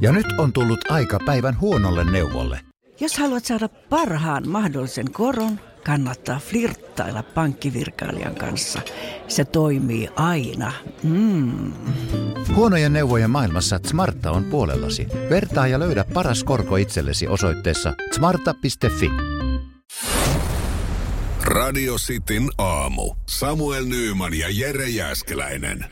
Ja nyt on tullut aika päivän huonolle neuvolle. Jos haluat saada parhaan mahdollisen koron, kannattaa flirttailla pankkivirkailijan kanssa. Se toimii aina. Mm. Huonojen neuvojen maailmassa Smarta on puolellasi. Vertaa ja löydä paras korko itsellesi osoitteessa smarta.fi. Radio Cityn aamu. Samuel Nyyman ja Jere Jäskeläinen.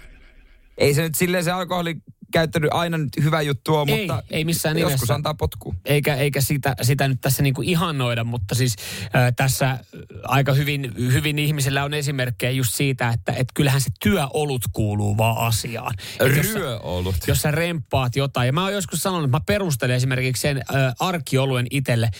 Ei se nyt silleen se alkoholi käyttänyt aina nyt hyvä juttu on, Ei, mutta ei missään joskus nimessä. antaa potkua. eikä, eikä sitä, sitä nyt tässä niinku ihannoida, mutta siis äh, tässä aika hyvin, hyvin ihmisillä on esimerkkejä just siitä, että et kyllähän se työolut kuuluu vaan asiaan. Et jos Ryöolut. Jos sä remppaat jotain. Ja mä oon joskus sanonut, että mä perustelen esimerkiksi sen äh, arkioluen itselle.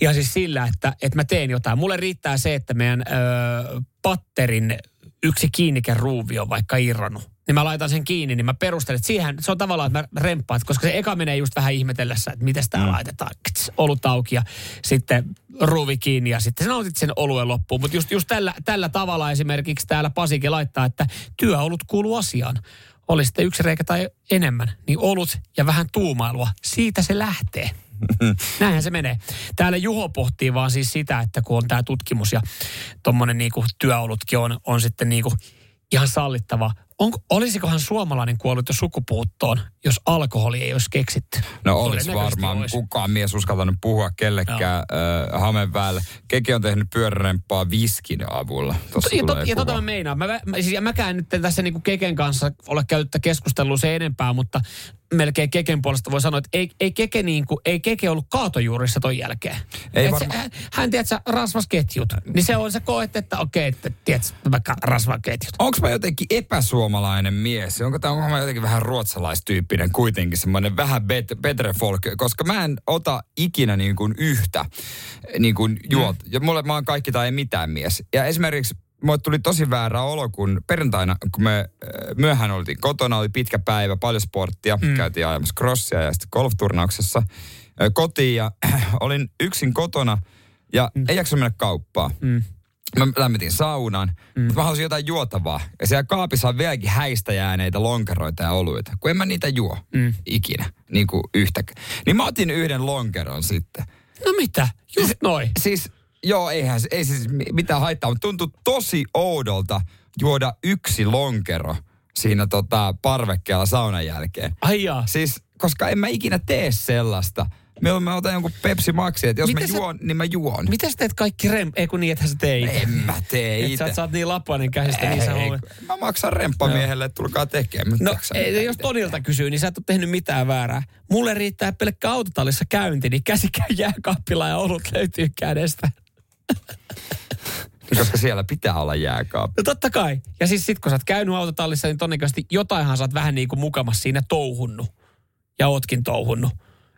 Ja siis sillä, että, että mä teen jotain. Mulle riittää se, että meidän äh, patterin yksi kiinnikeruuvi on vaikka irronnut. Niin mä laitan sen kiinni, niin mä perustelen, että siihen, se on tavallaan, että mä remppaat, koska se eka menee just vähän ihmetellessä, että miten tää mm. laitetaan. Kts, olut auki ja sitten ruuvi kiinni ja sitten sä nautit sen oluen loppuun. Mutta just, just tällä, tällä tavalla esimerkiksi täällä Pasikin laittaa, että työolut kuuluu asiaan. Oli sitten yksi reikä tai enemmän, niin olut ja vähän tuumailua, siitä se lähtee. Näinhän se menee. Täällä Juho pohtii vaan siis sitä, että kun on tämä tutkimus ja tuommoinen niinku työolutkin on, on sitten niinku ihan sallittava. Onko, olisikohan suomalainen kuollut jo sukupuuttoon, jos alkoholi ei olisi keksitty? No olisi varmaan. olisi. Kukaan mies uskaltanut puhua kellekään äh, hamen päälle. Keke on tehnyt pyörärempaa viskin avulla. Tossa Ja, to, ja tota mä meinaan. Mä, mä, siis, ja mäkään nyt tässä niinku Keken kanssa ole käyttä keskustelua se enempää, mutta melkein Keken puolesta voi sanoa, että ei, ei, Keke, niinku, ei Keke ollut kaatojuurissa ton jälkeen. Ei Et varma- se, hän, hän tiedätkö, rasvas ketjut. Niin se on se koet, että okei, että tiedätkö, vaikka rasvas ketjut. Onko mä jotenkin epäsuomalainen mies? Onko tämä onko mä jotenkin vähän ruotsalaistyyppinen kuitenkin, semmoinen vähän bet, better folk, koska mä en ota ikinä niin kuin yhtä niin kuin juot. Ja mulle mä oon kaikki tai ei mitään mies. Ja esimerkiksi mulle tuli tosi väärä olo, kun perjantaina, kun me äh, myöhään oltiin kotona, oli pitkä päivä, paljon sporttia, mm. käytiin ajamassa crossia ja sitten golfturnauksessa äh, kotiin ja olin yksin kotona ja mm. ei jaksa mennä kauppaan. Mm. Mä lämmitin saunan, mm. mutta mä halusin jotain juotavaa. Ja siellä kaapissa on vieläkin häistä jääneitä lonkeroita ja oluita, kun en mä niitä juo mm. ikinä, niin kuin yhtäkään. Niin mä otin yhden lonkeron sitten. No mitä? Just noin. Siis, joo, eihän, ei siis mi- mitään haittaa, mutta tuntui tosi oudolta juoda yksi lonkero siinä tota parvekkeella saunan jälkeen. Ai jaa. Siis, koska en mä ikinä tee sellaista. Mieluummin mä otan jonkun Pepsi Maxi, että jos Miten mä sä- juon, niin mä juon. Mitä sä teet kaikki rem... Ei kun niin, että sä teit. En mä tee Et sä, itse. sä oot niin lapuainen käsistä, niin sä Ei, huolet. mä maksan remppamiehelle, että tulkaa tekemään. No, ei, jos Tonilta kysyy, niin sä et ole tehnyt mitään väärää. Mulle riittää pelkkä autotallissa käynti, niin käsi käy jääkaappila ja olut löytyy kädestä. Koska siellä pitää olla jääkaappi. No totta kai. Ja siis sit kun sä oot käynyt autotallissa, niin todennäköisesti jotainhan sä oot vähän niin kuin mukamas siinä touhunnut. Ja ootkin touhunnut.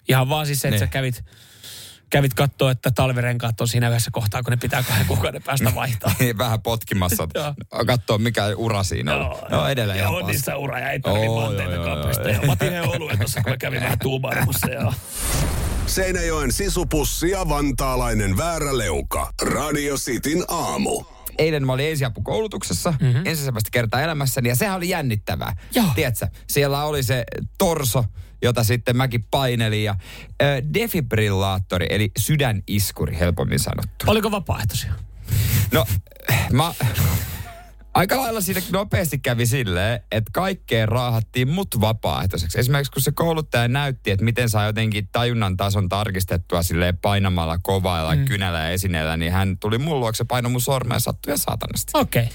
Ihan vaan siis se, että Niin. sä kävit, kävit katsoa, että talvirenkaat on siinä yhdessä kohtaa, kun ne pitää kahden kuukauden päästä vaihtaa. Vähän potkimassa. Joo. Katsoo, mikä ura siinä on. No, edelleen ja ihan niissä ura ja ei tarvi Oo, manteita joo, joo, kaapista. joo, Ja mä otin yhden oluen tuossa, kun mä kävin vähän tuumailemassa. Ja... Seinäjoen sisupussi ja vantaalainen vääräleuka. Radio Cityn aamu. Eilen mä olin ensiapukoulutuksessa mm-hmm. ensimmäistä kertaa elämässäni ja sehän oli jännittävää. Joo. Tiedätkö, siellä oli se torso, jota sitten mäkin painelin ja ö, defibrillaattori eli sydäniskuri helpommin sanottu. Oliko vapaaehtoisia? No, mä... Aika lailla siinä nopeasti kävi silleen, että kaikkeen raahattiin mut vapaaehtoiseksi. Esimerkiksi kun se kouluttaja näytti, että miten saa jotenkin tajunnan tason tarkistettua silleen painamalla kovalla mm. kynällä ja esineellä, niin hän tuli mun luokse, painoi mun sormea sattui ja saatanasti. Okei. Okay.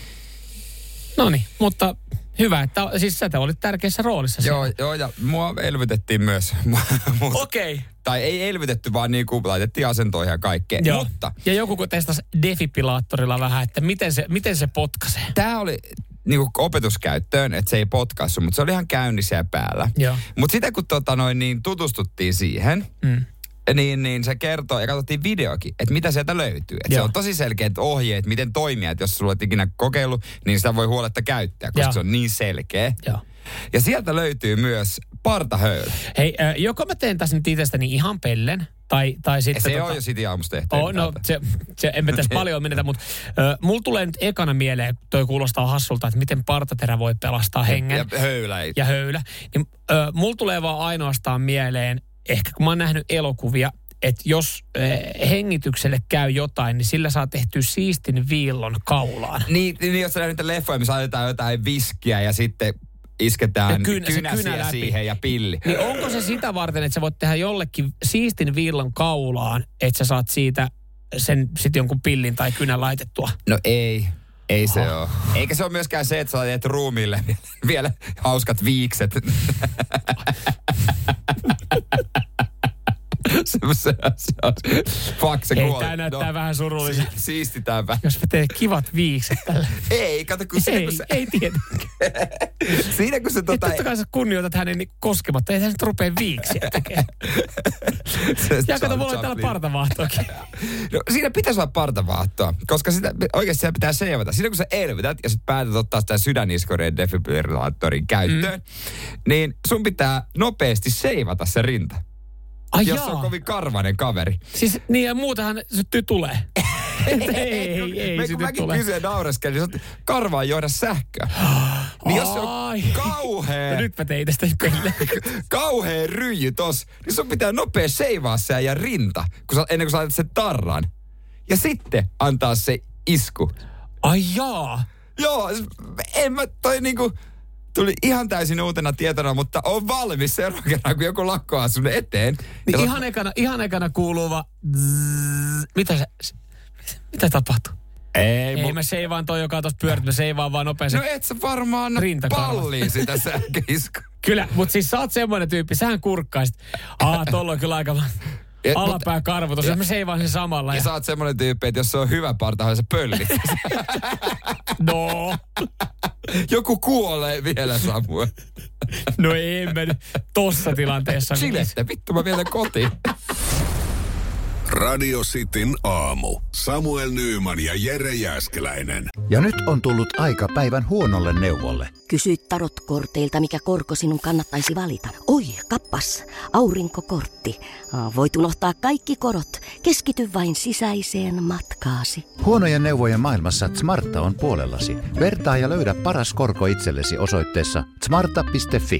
No niin, mutta hyvä, että siis sä olit tärkeässä roolissa Joo, siinä. joo, ja mua elvytettiin myös. Okei. Okay. Tai ei elvytetty, vaan niinku laitettiin asentoihin ja kaikkea. Joo. Mutta Ja joku kun testasi defipilaattorilla vähän, että miten se, miten se potkaisee. tämä oli niinku opetuskäyttöön, että se ei potkassu, mutta se oli ihan käynnissä ja päällä. Mutta sitten kun tota noin, niin tutustuttiin siihen, Mm. niin, niin se kertoo, ja katsottiin videokin, että mitä sieltä löytyy. Et se on tosi selkeät ohjeet, miten toimia. Että jos sulla olet ikinä kokeillut, niin sitä voi huoletta käyttää, koska Joo. se on niin selkeä. Joo. Ja sieltä löytyy myös partahöylä. Hei, äh, joko mä teen tässä nyt itsestäni ihan pellen, tai, tai sitten... Se tota, on jo City aamusta tehty. Oh, no, se, se, en mä tässä paljon menetä, mutta äh, mulla tulee nyt ekana mieleen, toi kuulostaa hassulta, että miten partaterä voi pelastaa hengen Ja höylä ja höylä. Niin, mulla tulee vaan ainoastaan mieleen, ehkä kun mä oon nähnyt elokuvia, että jos hengitykselle käy jotain, niin sillä saa tehtyä siistin viillon kaulaan. Niin, niin jos sä näet niitä leffoja, missä jotain viskiä ja sitten isketään Ja kynä- se kynäsiä kynä läpi. siihen ja pilli. Niin onko se sitä varten, että sä voit tehdä jollekin siistin viillon kaulaan, että sä saat siitä sen sitten jonkun pillin tai kynän laitettua? No ei. Ei se ole. Eikä se ole myöskään se, että sä teet ruumiille vielä hauskat viikset. se, se, se on, fuck, se Hei, tää näyttää vähän surulliselta. Si- siistitäänpä. Jos mä teen kivat viikset tällä. Ei, kato kun siinä ei, kun se, ei tietenkään. siinä kun se Tota, totta kai sä kunnioitat hänen niin koskematta. Ei hän nyt rupea viiksiä tekemään. se Ja kato, mulla on täällä partavaahtoakin. No, siinä pitäisi olla partavaahtoa, koska sitä, oikeasti siellä pitää seivata. Siinä kun sä elvytät ja sit päätät ottaa sitä sydäniskoreen defibrillaattorin käyttöön, mm. niin sun pitää nopeasti seivata se rinta. Ai jos jaa. on kovin karvainen kaveri. Siis niin ja muutenhan syttyy tulee. ei, ei, ei Me, kun syty mäkin tulee. kysyin naureskelin, niin karvaa johda sähköä. niin jos se on kauhea, No nyt mä tein tästä kauhea ryijy tos, niin sun pitää nopea seivaa se ja rinta, kun sä, ennen kuin sä laitat sen tarran. Ja sitten antaa se isku. Ai jaa. Joo, en mä toi niinku, tuli ihan täysin uutena tietona, mutta on valmis seuraavan kerran, kun joku lakkoaa sun eteen. Niin Ja ihan ekana, ihan ekana kuuluva... Zzz, mitä se... Mitä tapahtuu? Ei, Ei, mut, mä seivaan toi, joka on tossa pyörit, mä seivaan vaan nopeasti. no et sä varmaan palliin sitä sähköiskua. Kyllä, mutta siis sä oot semmoinen tyyppi, sähän kurkkaisit. Aa, tolla on kyllä aika Et, alapää karvo, tosiaan mä seivaan sen samalla. Ja Ja, sä oot semmonen tyyppi, että jos se on hyvä parta, sä pöllit. no, Joku kuolee vielä, Samuel. no en mä nyt tossa tilanteessa. Chilette, vittu mä vielä kotiin. Radio Cityn aamu. Samuel Nyyman ja Jere Jäskeläinen. Ja nyt on tullut aika päivän huonolle neuvolle. Kysy tarotkorteilta, mikä korko sinun kannattaisi valita. Oi, kappas, aurinkokortti. Voit unohtaa kaikki korot. Keskity vain sisäiseen matkaasi. Huonojen neuvojen maailmassa Smarta on puolellasi. Vertaa ja löydä paras korko itsellesi osoitteessa smarta.fi.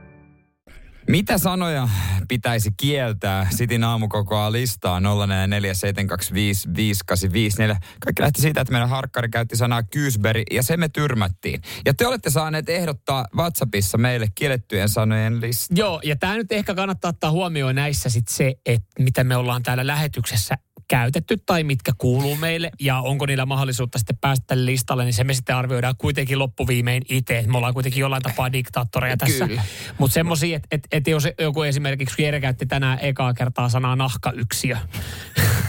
Mitä sanoja pitäisi kieltää? Sitin aamu kokoaa listaa 0447255854. Kaikki lähti siitä, että meidän harkkari käytti sanaa kyysberi ja se me tyrmättiin. Ja te olette saaneet ehdottaa WhatsAppissa meille kiellettyjen sanojen listaa. Joo, ja tämä nyt ehkä kannattaa ottaa huomioon näissä sit se, että mitä me ollaan täällä lähetyksessä käytetty tai mitkä kuuluu meille ja onko niillä mahdollisuutta sitten päästä tälle listalle, niin se me sitten arvioidaan kuitenkin loppuviimein itse. Me ollaan kuitenkin jollain tapaa diktaattoreja tässä. Mutta semmoisia, että et, et jos joku esimerkiksi, Jere käytti tänään ekaa kertaa sanaa nahkayksiö,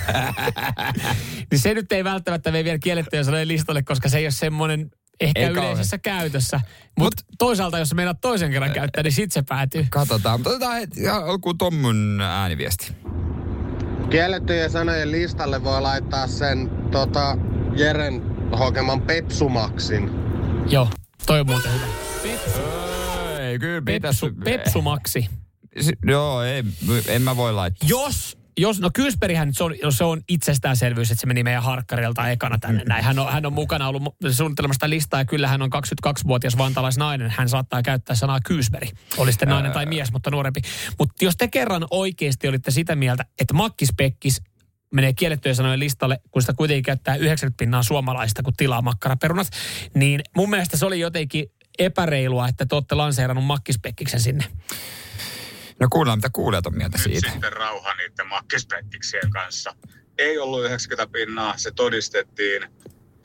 niin se nyt ei välttämättä vei vielä kiellettyjä sanojen listalle, koska se ei ole semmoinen ehkä Ei ei kauhean. yleisessä käytössä. Mutta Mut, toisaalta, jos meinaat toisen kerran käyttää, niin sitten se päätyy. Katsotaan, mutta otetaan heti alkuun Tommun ääniviesti. Kiellettyjen sanojen listalle voi laittaa sen tota, Jeren hokeman Pepsumaksin. Joo, toi on muuten hyvä. Ei, kyllä pitäisi... pepsu, pepsumaksi. Si- Joo, ei, en mä voi laittaa. Jos, jos, no Kyysperihän nyt se on, se on itsestäänselvyys, että se meni meidän harkkarilta ekana tänne näin. Hän on, hän on mukana ollut suunnittelemassa listaa ja kyllä hän on 22-vuotias vantalaisnainen. Hän saattaa käyttää sanaa Kyysperi. Oli sitten nainen tai mies, mutta nuorempi. Mutta jos te kerran oikeasti olitte sitä mieltä, että makkispekkis menee kiellettyjen sanojen listalle, kun sitä kuitenkin käyttää 90 pinnaa suomalaista, kun tilaa makkaraperunat, niin mun mielestä se oli jotenkin epäreilua, että te olette lanseerannut makkispekkiksen sinne. No kuunnellaan, mitä kuulijat on mieltä nyt siitä. sitten rauha niiden makkispektiksien kanssa. Ei ollut 90 pinnaa, se todistettiin.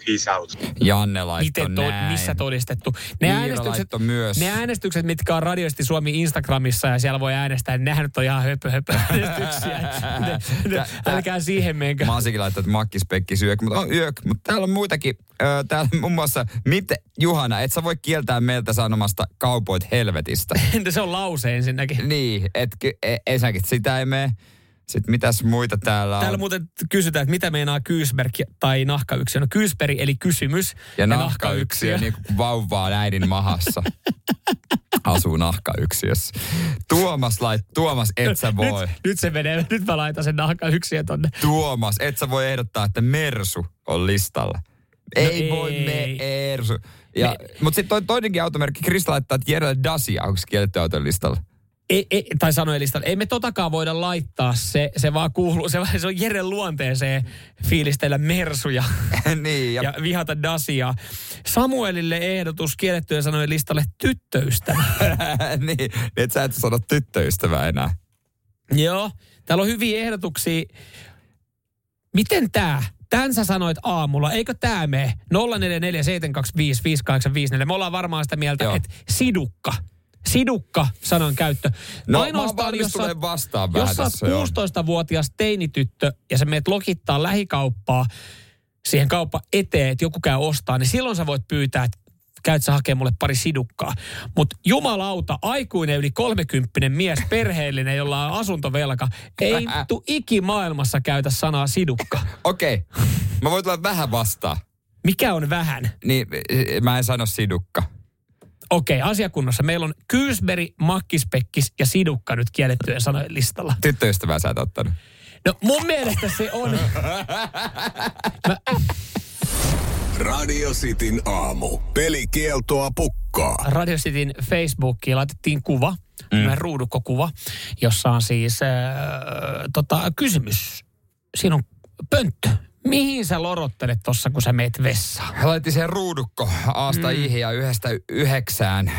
Peace out. Janne laittoi Miten to, näin. missä todistettu? Ne äänestykset, myös. ne äänestykset, mitkä on radioisesti Suomi Instagramissa ja siellä voi äänestää, niin nehän nyt on ihan höpö, höpö äänestyksiä. ne, ne, älkää siihen menkö. Masikin laittoi, että makkispekki syök, mutta on yök. Mutta täällä on muitakin. Täällä muun muassa, miten, Juhana, et sä voi kieltää meiltä sanomasta kaupoit helvetistä. Entä se on lause ensinnäkin? niin, e- ensinnäkin sitä ei mene. Sitten mitäs muita täällä on? Täällä muuten kysytään, että mitä meinaa kyysmerkki tai nahkayksiö. No kyysperi eli kysymys. Ja nahkayksiö, niin kuin vauvaa äidin mahassa. Asuu nahkayksiössä. Tuomas lait, Tuomas, et sä voi. Nyt, nyt se menee, nyt mä laitan sen nahkayksiö tonne. Tuomas, et sä voi ehdottaa, että Mersu on listalla. Ei, No voi ei. Mersu. Ja, Mutta sitten toi toinenkin automerkki, Krista laittaa, että Jerelle Dacia, onko kielletty auton listalla? Ei, ei, tai sanoi listalla, ei me totakaan voida laittaa, se, se vaan kuuluu, se, se on Jeren luonteeseen fiilistellä mersuja niin, ja, ja vihata Dasia. Samuelille ehdotus kiellettyjen sanojen listalle tyttöystävä. niin, et sä et sano tyttöystävää enää. Joo, täällä on hyviä ehdotuksia. Miten tää? Tän sä sanoit aamulla, eikö tää mene? 0447255854. Me ollaan varmaan sitä mieltä, että sidukka. Sidukka sanan käyttö. No, valmis jos sä- vastaan Jos sä oot joo. 16-vuotias teinityttö ja sä meet lokittaa lähikauppaa siihen kauppa eteen, että joku käy ostaa, niin silloin sä voit pyytää, että käyt sä hakemaan mulle pari sidukkaa. Mutta jumalauta, aikuinen yli 30 mies, perheellinen, jolla on asuntovelka, ei tu ikimaailmassa käytä sanaa sidukka. Okei, mä voin tulla vähän vastaan. Mikä on vähän? Niin, eh, mä en sano sidukka. Okei, asiakunnassa meillä on kyysberi, makkispekkis ja sidukka nyt kiellettyjen sanojen listalla. Tyttöystävää sä et ottanut. No mun mielestä se on... Radio Cityn aamu. Pelikieltoa pukkaa. Radio Cityn Facebookiin laitettiin kuva, mm. ruudukkokuva, jossa on siis äh, tota, kysymys. Siinä on pönttö. Mihin sä lorottelet tossa, kun sä meet vessaan? Laitin sen ruudukko Aasta mm. ja yhdestä yhdeksään.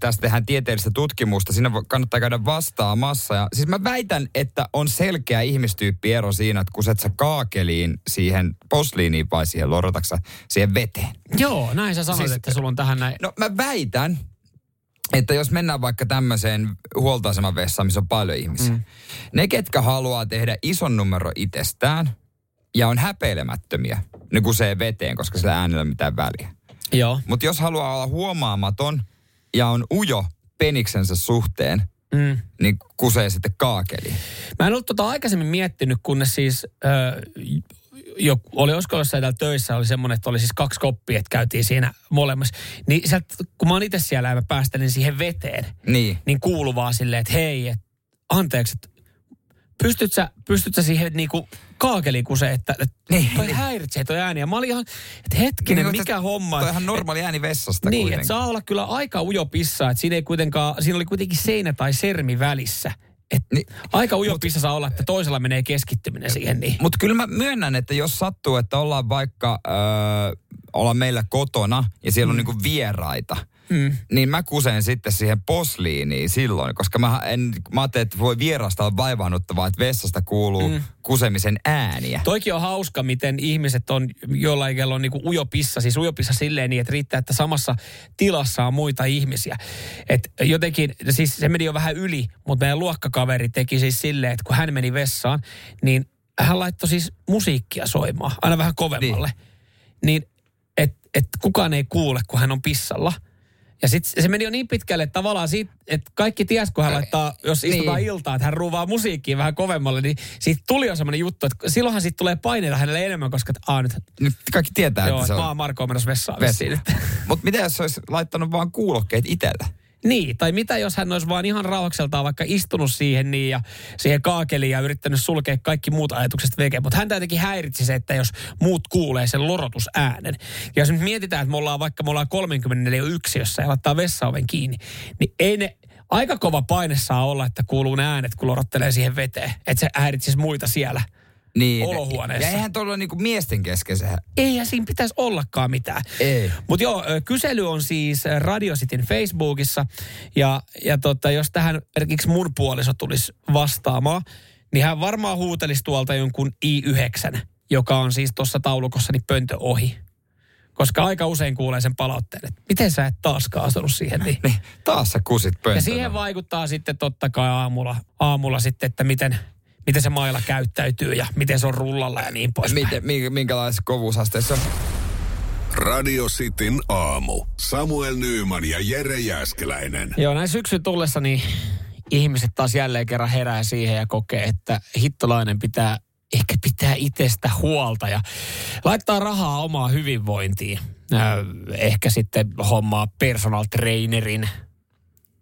Tästä tehdään tieteellistä tutkimusta. Siinä kannattaa käydä vastaamassa. Ja, siis mä väitän, että on selkeä ihmistyyppiero siinä, että kuset sä kaakeliin siihen posliiniin vai siihen lorotaksa siihen veteen. Joo, näin sä sanoit, siis, että sulla on tähän näin. No mä väitän, että jos mennään vaikka tämmöiseen huoltoaseman vessaan, missä on paljon ihmisiä. Mm. Ne, ketkä haluaa tehdä ison numero itsestään ja on häpeilemättömiä, ne kusee veteen, koska sillä äänellä ei mitään väliä. Joo. Mutta jos haluaa olla huomaamaton ja on ujo peniksensä suhteen, Mm. niin kusee sitten kaakeliin. Mä en ollut tota aikaisemmin miettinyt, kunnes siis ö, jo, oli olisiko jossain täällä töissä, oli semmoinen, että oli siis kaksi koppia, että käytiin siinä molemmassa. Niin sieltä, kun mä oon itse siellä ja mä päästelin siihen veteen, Niin. niin kuuluu vaan silleen, että hei, et, anteeksi, että pystyt sä, pystyt sä siihen niinku kaakelikuseen, että, että Niin. toi häiritsee toi ääni. Ja mä olin ihan, että hetkinen, Niin, mikä että homma. Toi ihan normaali ääni vessasta Niin, että saa olla kyllä aika ujo pissa, että siinä ei kuitenkaan, siinä oli kuitenkin seinä tai sermi välissä. Et Niin. aika ujo pissa saa olla, että toisella menee keskittyminen siihen. Niin. Mutta kyllä mä myönnän, että jos sattuu, että ollaan vaikka, öö, ollaan meillä kotona ja siellä on niinku vieraita, Mm. niin mä kusen sitten siihen posliiniin silloin, koska mä, en, mä ajattelin, että voi vierasta olla vaivaannuttavaa, että vessasta kuuluu mm. kusemisen ääniä. Toikin on hauska, miten ihmiset on jollain, kello on niinku ujopissa, siis ujopissa silleen niin, että riittää, että samassa tilassa on muita ihmisiä. Et jotenkin, siis se meni jo vähän yli, mutta meidän luokkakaveri teki siis silleen, että kun hän meni vessaan, niin hän laittoi siis musiikkia soimaan, aina vähän kovemmalle. Niin, että et kukaan ei kuule, kun hän on pissalla. Ja sitten se meni jo niin pitkälle, että tavallaan siitä, että kaikki ties, kun hän laittaa, jos istutaan Niin. iltaa, että hän ruuvaa musiikkiin vähän kovemmalle, niin siitä tuli jo semmoinen juttu, että silloinhan siitä tulee paineita hänelle enemmän, koska että, aa, nyt, Nyt kaikki tietää, joo, että se on oon Marko menossa vessaan. Mutta mitä jos olisi laittanut vaan kuulokkeet itsellä? Niin, tai mitä jos hän olisi vaan ihan rauhakseltaan vaikka istunut siihen niin ja siihen kaakeliin ja yrittänyt sulkea kaikki muut ajatukset veke. Mutta häntä jotenkin häiritsi se, että jos muut kuulee sen lorotusäänen. Ja jos nyt mietitään, että me ollaan vaikka me ollaan 34 yksiössä ja laittaa vessaoven kiinni, niin ei ne, aika kova paine saa olla, että kuuluu ne äänet, kun lorottelee siihen veteen. Että se häiritsisi muita siellä. Niin. Olohuoneessa. Ja eihän tuolla niinku miesten kesken. Ei ja siinä pitäisi ollakaan mitään. Ei. Mutta joo, kysely on siis Radio Cityn Facebookissa. Ja, ja tota, jos tähän esimerkiksi mun puoliso tulisi vastaamaan, niin hän varmaan huutelisi tuolta jonkun i9, joka on siis tuossa taulukossa niin pöntö ohi. Koska aika usein kuulee sen palautteen, että miten sä et taaskaan asunut siihen. Niin. Niin, taas sä kusit pöntönä. Ja siihen vaikuttaa sitten totta kai aamulla, aamulla sitten, että miten, miten se maila käyttäytyy ja miten se on rullalla ja niin poispäin. Miten, minkä- minkälaisessa kovuusasteessa? Radio Cityn aamu. Samuel Nyyman ja Jere Jäskeläinen. Joo, näin syksyn tullessa niin ihmiset taas jälleen kerran herää siihen ja kokee, että hittolainen pitää ehkä pitää itsestä huolta ja laittaa rahaa omaa hyvinvointiin. Äh, ehkä sitten hommaa personal trainerin,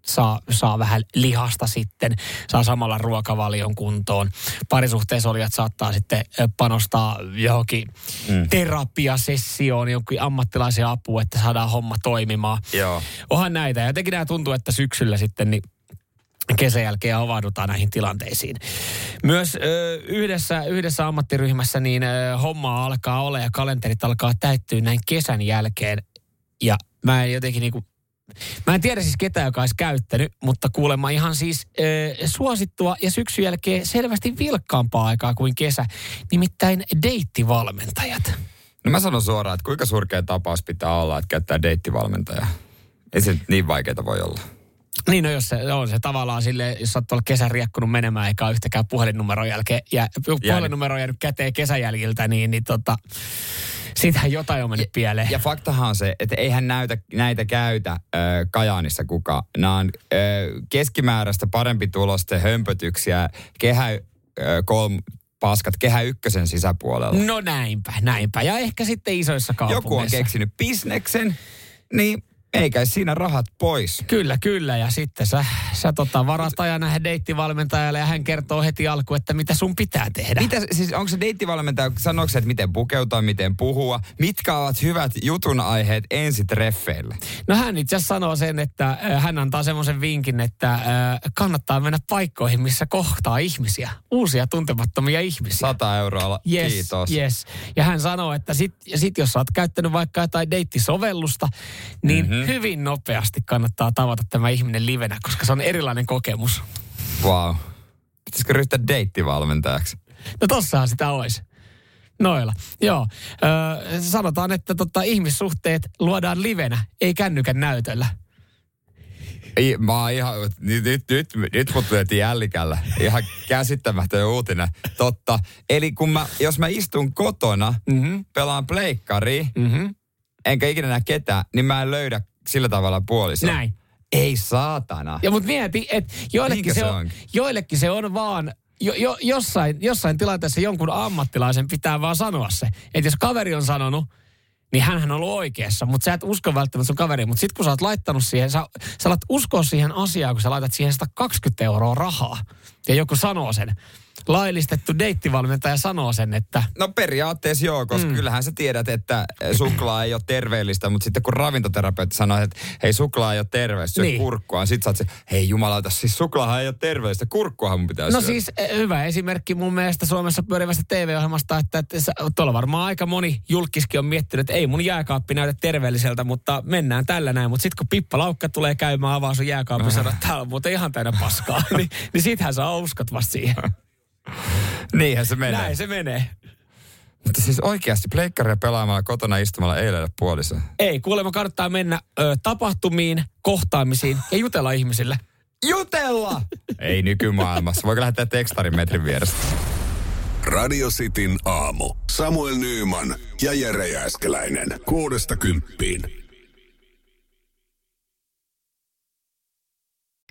saa, saa vähän lihasta sitten, saa samalla ruokavalion kuntoon. Parisuhteessa olijat saattaa sitten panostaa johonkin mm. terapiasessioon, jonkin ammattilaisen apuun, että saadaan homma toimimaan. Joo. Onhan näitä. Ja jotenkin nämä tuntuu, että syksyllä sitten niin kesän jälkeen avaudutaan näihin tilanteisiin. Myös ö, yhdessä, yhdessä ammattiryhmässä niin ö, hommaa alkaa olla ja kalenterit alkaa täyttyä näin kesän jälkeen. Ja mä en jotenkin niinku, mä en tiedä siis ketään, joka olisi käyttänyt, mutta kuulemma ihan siis ö, suosittua ja syksyn jälkeen selvästi vilkkaampaa aikaa kuin kesä. Nimittäin deittivalmentajat. No mä sanon suoraan, että kuinka surkea tapaus pitää olla, että käyttää deittivalmentajaa. Ei se niin vaikeaa voi olla. Niin, no jos se on se tavallaan sille, jos sä oot tuolla kesän riekkunut menemään eikä ole yhtäkään puhelinnumeron jälkeen, ja puhelinnumero jäänyt käteen kesänjälkiltä, niin, niin tota, siitähän jotain on mennyt pieleen. Ja faktahan on se, että eihän näytä, näitä käytä äh, Kajaanissa kukaan. Nämä on äh, keskimääräistä parempi tulosten hömpötyksiä, kehä äh, kolm, paskat kehä ykkösen sisäpuolella. No näinpä, näinpä. Ja ehkä sitten isoissa kaupungeissa. Joku on keksinyt bisneksen, niin eikä siinä rahat pois. Kyllä, kyllä. Ja sitten sä, sä tota, varat ajan nähdä deittivalmentajalle ja hän kertoo heti alkuun, että mitä sun pitää tehdä. Mitä, siis onko se deittivalmentaja, sanoiko se, että miten pukeutua, miten puhua? Mitkä ovat hyvät jutun aiheet ensitreffeille? No hän itse asiassa sanoo sen, että äh, hän antaa semmoisen vinkin, että äh, kannattaa mennä paikkoihin, missä kohtaa ihmisiä. Uusia tuntemattomia ihmisiä. 100 euroa, Yes, kiitos. yes. Ja hän sanoo, että sit, sit jos sä oot käyttänyt vaikka jotain deittisovellusta, niin Mhm. Mm-hmm. hyvin nopeasti kannattaa tavata tämä ihminen livenä, koska se on erilainen kokemus. Wow. Pitäisikö ryhtyä deittivalmentajaksi? No tossahan sitä olisi. Noilla. Joo. Öö, sanotaan, että tota, ihmissuhteet luodaan livenä, ei kännykän näytöllä. Ei, mä oon ihan, nyt, nyt, nyt, nyt mut lyötiin jällikällä. Ihan käsittämätön uutinen. Totta. Eli kun mä, jos mä istun kotona, Mm-hmm. pelaan pleikkari, Mm-hmm. enkä ikinä näe ketään, niin mä en löydä sillä tavalla puolisoa. Näin. Ei saatana. Ja mut mieti, että joillekin, se se on, joillekin se on vaan, jo, jo, jossain, jossain tilanteessa jonkun ammattilaisen pitää vaan sanoa se. Että jos kaveri on sanonut, niin hänhän on ollut oikeassa, mutta sä et usko välttämättä sun kaveri. Mutta sitten kun sä oot laittanut siihen, sä, sä alat uskoa siihen asiaan, kun sä laitat siihen 120 euroa rahaa. Ja joku sanoo sen. Laillistettu deittivalmentaja sanoo sen, että No periaatteessa joo, koska mm. kyllähän sä tiedät, että suklaa ei ole terveellistä, mutta sitten kun ravintoterapeutti sanoo, että hei suklaa ei ole terveellistä, syö Niin. kurkkua, sit sä oot se, hei jumalauta, siis suklaahan ei ole terveellistä, kurkkuahan mun pitää No syödä. siis eh, hyvä esimerkki mun mielestä Suomessa pyörivästä TV-ohjelmasta, että, että sä- tuolla varmaan aika moni julkiskin on miettinyt, että ei mun jääkaappi näytä terveelliseltä, mutta mennään tällä näin. Mutta sitten kun Pippa Laukka tulee käymään, avaa sun jääkaappi sanoo, että täällä on muuten ihan täynnä paskaa, niin, niin sittenhän saa uskot vasta siihen. Niinhän se menee. Näin se menee. Mutta siis oikeasti pleikkaria pelaamalla kotona istumalla ei löydä puoliso. Ei, kuulemma kannattaa mennä ö, tapahtumiin, kohtaamisiin ja jutella ihmisille. Jutella! ei nykymaailmassa. Voiko lähettää tekstarin metrin vierestä? Radio Cityn aamu. Samuel Nyyman ja Jere Jäskeläinen. Kuudesta kymppiin.